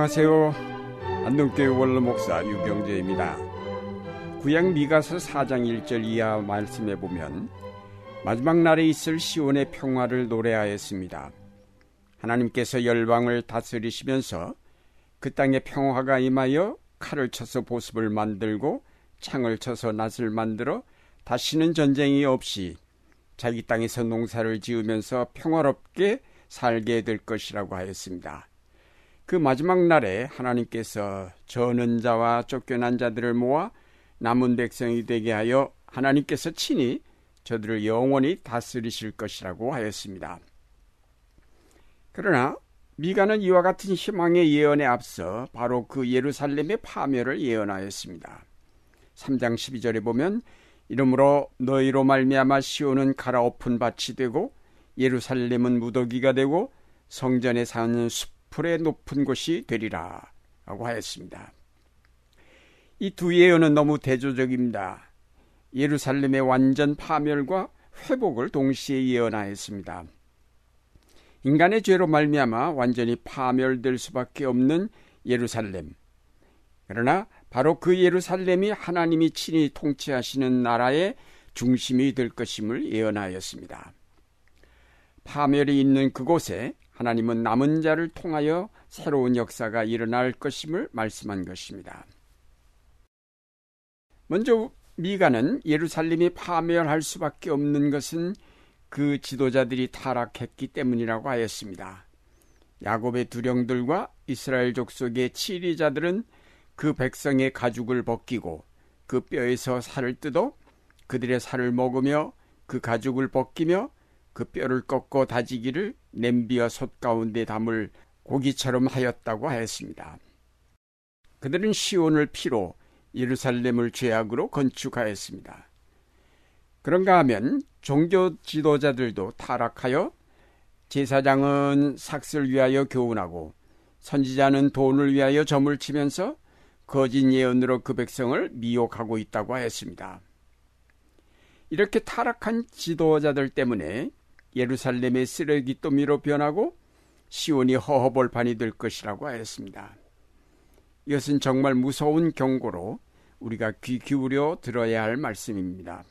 안녕하세요. 안동교회 원로 목사 유병재입니다. 구약 미가서 4장 1절 이하 말씀해 보면 마지막 날에 있을 시온의 평화를 노래하였습니다. 하나님께서 열방을 다스리시면서 그 땅에 평화가 임하여 칼을 쳐서 보습을 만들고 창을 쳐서 낫을 만들어 다시는 전쟁이 없이 자기 땅에서 농사를 지으면서 평화롭게 살게 될 것이라고 하였습니다. 그 마지막 날에 하나님께서 저는 자와 쫓겨난 자들을 모아 남은 백성이 되게 하여 하나님께서 친히 저들을 영원히 다스리실 것이라고 하였습니다. 그러나 미가는 이와 같은 희망의 예언에 앞서 바로 그 예루살렘의 파멸을 예언하였습니다. 3장 12절에 보면 이러므로 너희로 말미암아 시온은 갈아엎은 밭이 되고 예루살렘은 무더기가 되고 성전에 사는 숲 풀의 높은 곳이 되리라 라고 하였습니다. 이 두 예언은 너무 대조적입니다. 예루살렘의 완전 파멸과 회복을 동시에 예언하였습니다. 인간의 죄로 말미암아 완전히 파멸될 수밖에 없는 예루살렘. 그러나 바로 그 예루살렘이 하나님이 친히 통치하시는 나라의 중심이 될 것임을 예언하였습니다. 파멸이 있는 그곳에 하나님은 남은 자를 통하여 새로운 역사가 일어날 것임을 말씀한 것입니다. 먼저 미가는 예루살렘이 파멸할 수밖에 없는 것은 그 지도자들이 타락했기 때문이라고 하였습니다. 야곱의 두령들과 이스라엘 족속의 치리자들은 그 백성의 가죽을 벗기고 그 뼈에서 살을 뜯어 그들의 살을 먹으며 그 가죽을 벗기며 그 뼈를 꺾어 다지기를 냄비와 솥 가운데 담을 고기처럼 하였다고 하였습니다. 그들은 시온을 피로 예루살렘을 죄악으로 건축하였습니다. 그런가 하면 종교 지도자들도 타락하여 제사장은 삭슬 위하여 교훈하고 선지자는 돈을 위하여 점을 치면서 거짓 예언으로 그 백성을 미혹하고 있다고 하였습니다. 이렇게 타락한 지도자들 때문에 예루살렘의 쓰레기 더미로 변하고 시온이 허허벌판이 될 것이라고 하였습니다. 이것은 정말 무서운 경고로 우리가 귀 기울여 들어야 할 말씀입니다.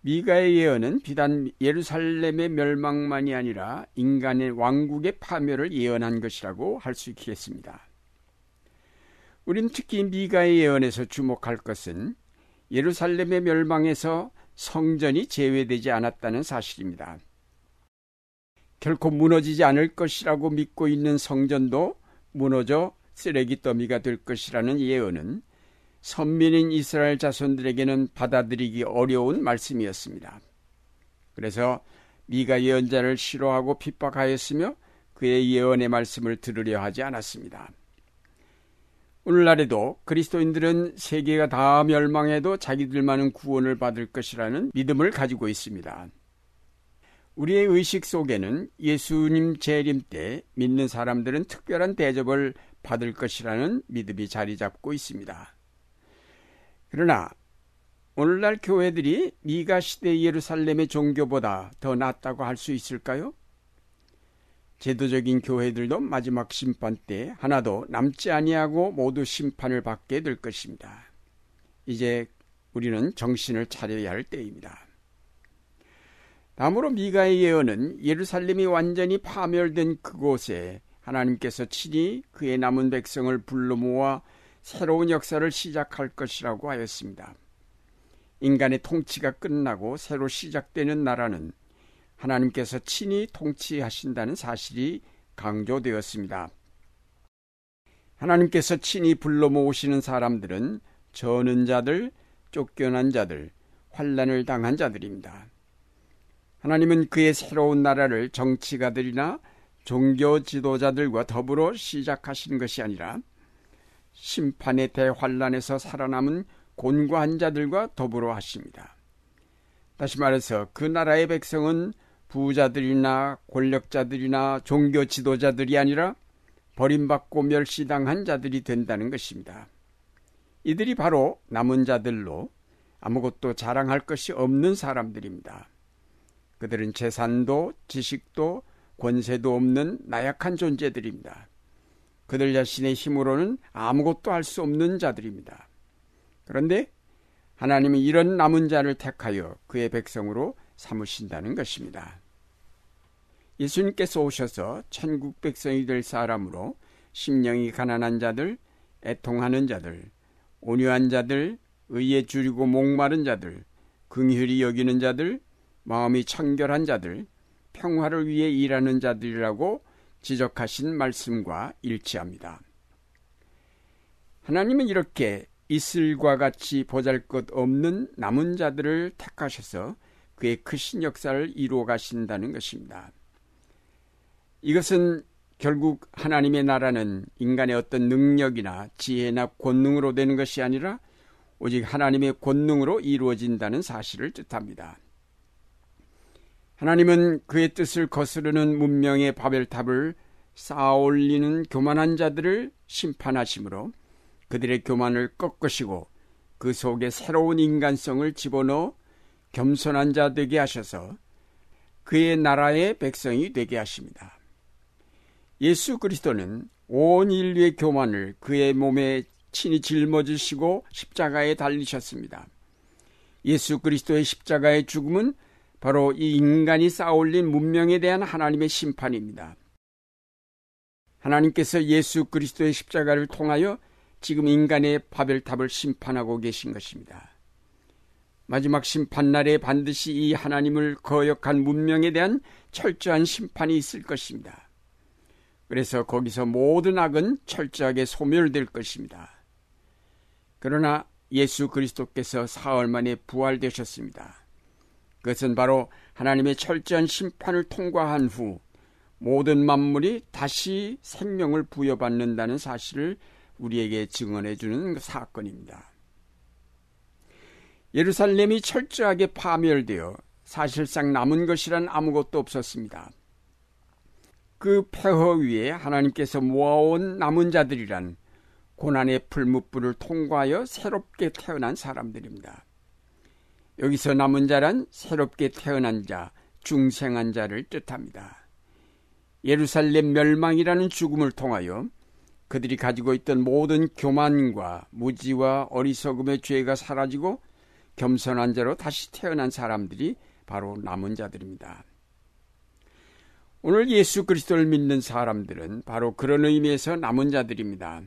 미가의 예언은 비단 예루살렘의 멸망만이 아니라 인간의 왕국의 파멸을 예언한 것이라고 할 수 있겠습니다. 우린 특히 미가의 예언에서 주목할 것은 예루살렘의 멸망에서 성전이 제외되지 않았다는 사실입니다. 결코 무너지지 않을 것이라고 믿고 있는 성전도 무너져 쓰레기 더미가 될 것이라는 예언은 선민인 이스라엘 자손들에게는 받아들이기 어려운 말씀이었습니다. 그래서 미가 예언자를 싫어하고 핍박하였으며 그의 예언의 말씀을 들으려 하지 않았습니다. 오늘날에도 그리스도인들은 세계가 다 멸망해도 자기들만은 구원을 받을 것이라는 믿음을 가지고 있습니다. 우리의 의식 속에는 예수님 재림 때 믿는 사람들은 특별한 대접을 받을 것이라는 믿음이 자리 잡고 있습니다. 그러나 오늘날 교회들이 미가 시대 예루살렘의 종교보다 더 낫다고 할 수 있을까요? 제도적인 교회들도 마지막 심판 때 하나도 남지 아니하고 모두 심판을 받게 될 것입니다. 이제 우리는 정신을 차려야 할 때입니다. 다음으로 미가의 예언은 예루살렘이 완전히 파멸된 그곳에 하나님께서 친히 그의 남은 백성을 불러 모아 새로운 역사를 시작할 것이라고 하였습니다. 인간의 통치가 끝나고 새로 시작되는 나라는 하나님께서 친히 통치하신다는 사실이 강조되었습니다. 하나님께서 친히 불러 모으시는 사람들은 저는 자들, 쫓겨난 자들, 환란을 당한 자들입니다. 하나님은 그의 새로운 나라를 정치가들이나 종교 지도자들과 더불어 시작하신 것이 아니라 심판의 대환란에서 살아남은 곤고한 자들과 더불어 하십니다. 다시 말해서 그 나라의 백성은 부자들이나 권력자들이나 종교 지도자들이 아니라 버림받고 멸시당한 자들이 된다는 것입니다. 이들이 바로 남은 자들로 아무것도 자랑할 것이 없는 사람들입니다. 그들은 재산도 지식도 권세도 없는 나약한 존재들입니다. 그들 자신의 힘으로는 아무것도 할 수 없는 자들입니다. 그런데 하나님은 이런 남은 자를 택하여 그의 백성으로 삼으신다는 것입니다. 예수님께서 오셔서 천국 백성이 될 사람으로 심령이 가난한 자들, 애통하는 자들, 온유한 자들, 의에 줄이고 목마른 자들, 긍휼히 여기는 자들, 마음이 청결한 자들, 평화를 위해 일하는 자들이라고 지적하신 말씀과 일치합니다. 하나님은 이렇게 이슬과 같이 보잘 것 없는 남은 자들을 택하셔서 그의 크신 역사를 이루어 가신다는 것입니다. 이것은 결국 하나님의 나라는 인간의 어떤 능력이나 지혜나 권능으로 되는 것이 아니라 오직 하나님의 권능으로 이루어진다는 사실을 뜻합니다. 하나님은 그의 뜻을 거스르는 문명의 바벨탑을 쌓아 올리는 교만한 자들을 심판하시므로 그들의 교만을 꺾으시고 그 속에 새로운 인간성을 집어넣어 겸손한 자 되게 하셔서 그의 나라의 백성이 되게 하십니다. 예수 그리스도는 온 인류의 교만을 그의 몸에 친히 짊어지시고 십자가에 달리셨습니다. 예수 그리스도의 십자가의 죽음은 바로 이 인간이 쌓아올린 문명에 대한 하나님의 심판입니다. 하나님께서 예수 그리스도의 십자가를 통하여 지금 인간의 바벨탑을 심판하고 계신 것입니다. 마지막 심판날에 반드시 이 하나님을 거역한 문명에 대한 철저한 심판이 있을 것입니다. 그래서 거기서 모든 악은 철저하게 소멸될 것입니다. 그러나 예수 그리스도께서 사흘 만에 부활되셨습니다. 그것은 바로 하나님의 철저한 심판을 통과한 후 모든 만물이 다시 생명을 부여받는다는 사실을 우리에게 증언해 주는 사건입니다. 예루살렘이 철저하게 파멸되어 사실상 남은 것이란 아무것도 없었습니다. 그 폐허 위에 하나님께서 모아온 남은 자들이란 고난의 풀무불을 통과하여 새롭게 태어난 사람들입니다. 여기서 남은 자란 새롭게 태어난 자, 중생한 자를 뜻합니다. 예루살렘 멸망이라는 죽음을 통하여 그들이 가지고 있던 모든 교만과 무지와 어리석음의 죄가 사라지고 겸손한 자로 다시 태어난 사람들이 바로 남은 자들입니다. 오늘 예수 그리스도를 믿는 사람들은 바로 그런 의미에서 남은 자들입니다.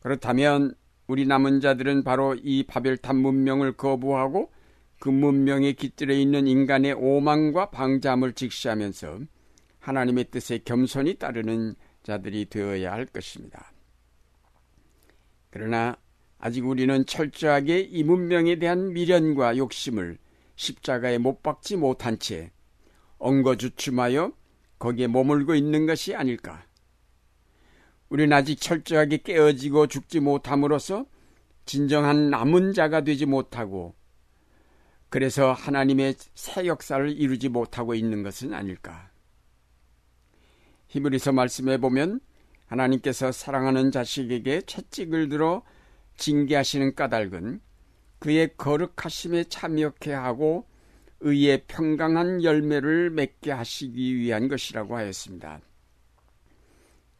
그렇다면 우리 남은 자들은 바로 이 바벨탑 문명을 거부하고 그 문명의 깃들에 있는 인간의 오만과 방자함을 직시하면서 하나님의 뜻에 겸손히 따르는 자들이 되어야 할 것입니다. 그러나 아직 우리는 철저하게 이 문명에 대한 미련과 욕심을 십자가에 못 박지 못한 채 엉거주춤하여 거기에 머물고 있는 것이 아닐까. 우리는 아직 철저하게 깨어지고 죽지 못함으로써 진정한 남은 자가 되지 못하고 그래서 하나님의 새 역사를 이루지 못하고 있는 것은 아닐까. 히브리서 말씀해 보면 하나님께서 사랑하는 자식에게 채찍을 들어 징계하시는 까닭은 그의 거룩하심에 참여케 하고 의의 평강한 열매를 맺게 하시기 위한 것이라고 하였습니다.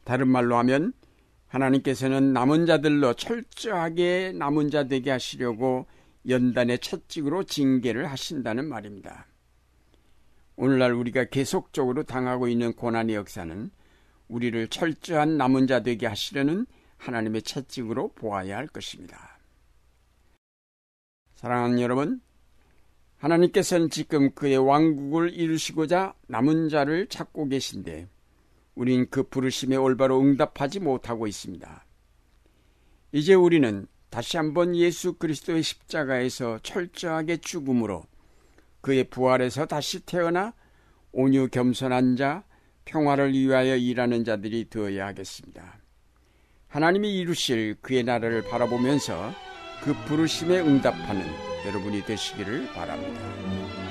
다른 말로 하면 하나님께서는 남은 자들로 철저하게 남은 자 되게 하시려고 연단의 채찍으로 징계를 하신다는 말입니다. 오늘날 우리가 계속적으로 당하고 있는 고난의 역사는 우리를 철저한 남은 자 되게 하시려는 하나님의 채찍으로 보아야 할 것입니다. 사랑하는 여러분, 하나님께서는 지금 그의 왕국을 이루시고자 남은 자를 찾고 계신데 우린 그 부르심에 올바로 응답하지 못하고 있습니다. 이제 우리는 다시 한번 예수 그리스도의 십자가에서 철저하게 죽음으로 그의 부활에서 다시 태어나 온유 겸손한 자, 평화를 위하여 일하는 자들이 되어야 하겠습니다. 하나님이 이루실 그의 나라를 바라보면서 그 부르심에 응답하는 여러분이 되시기를 바랍니다.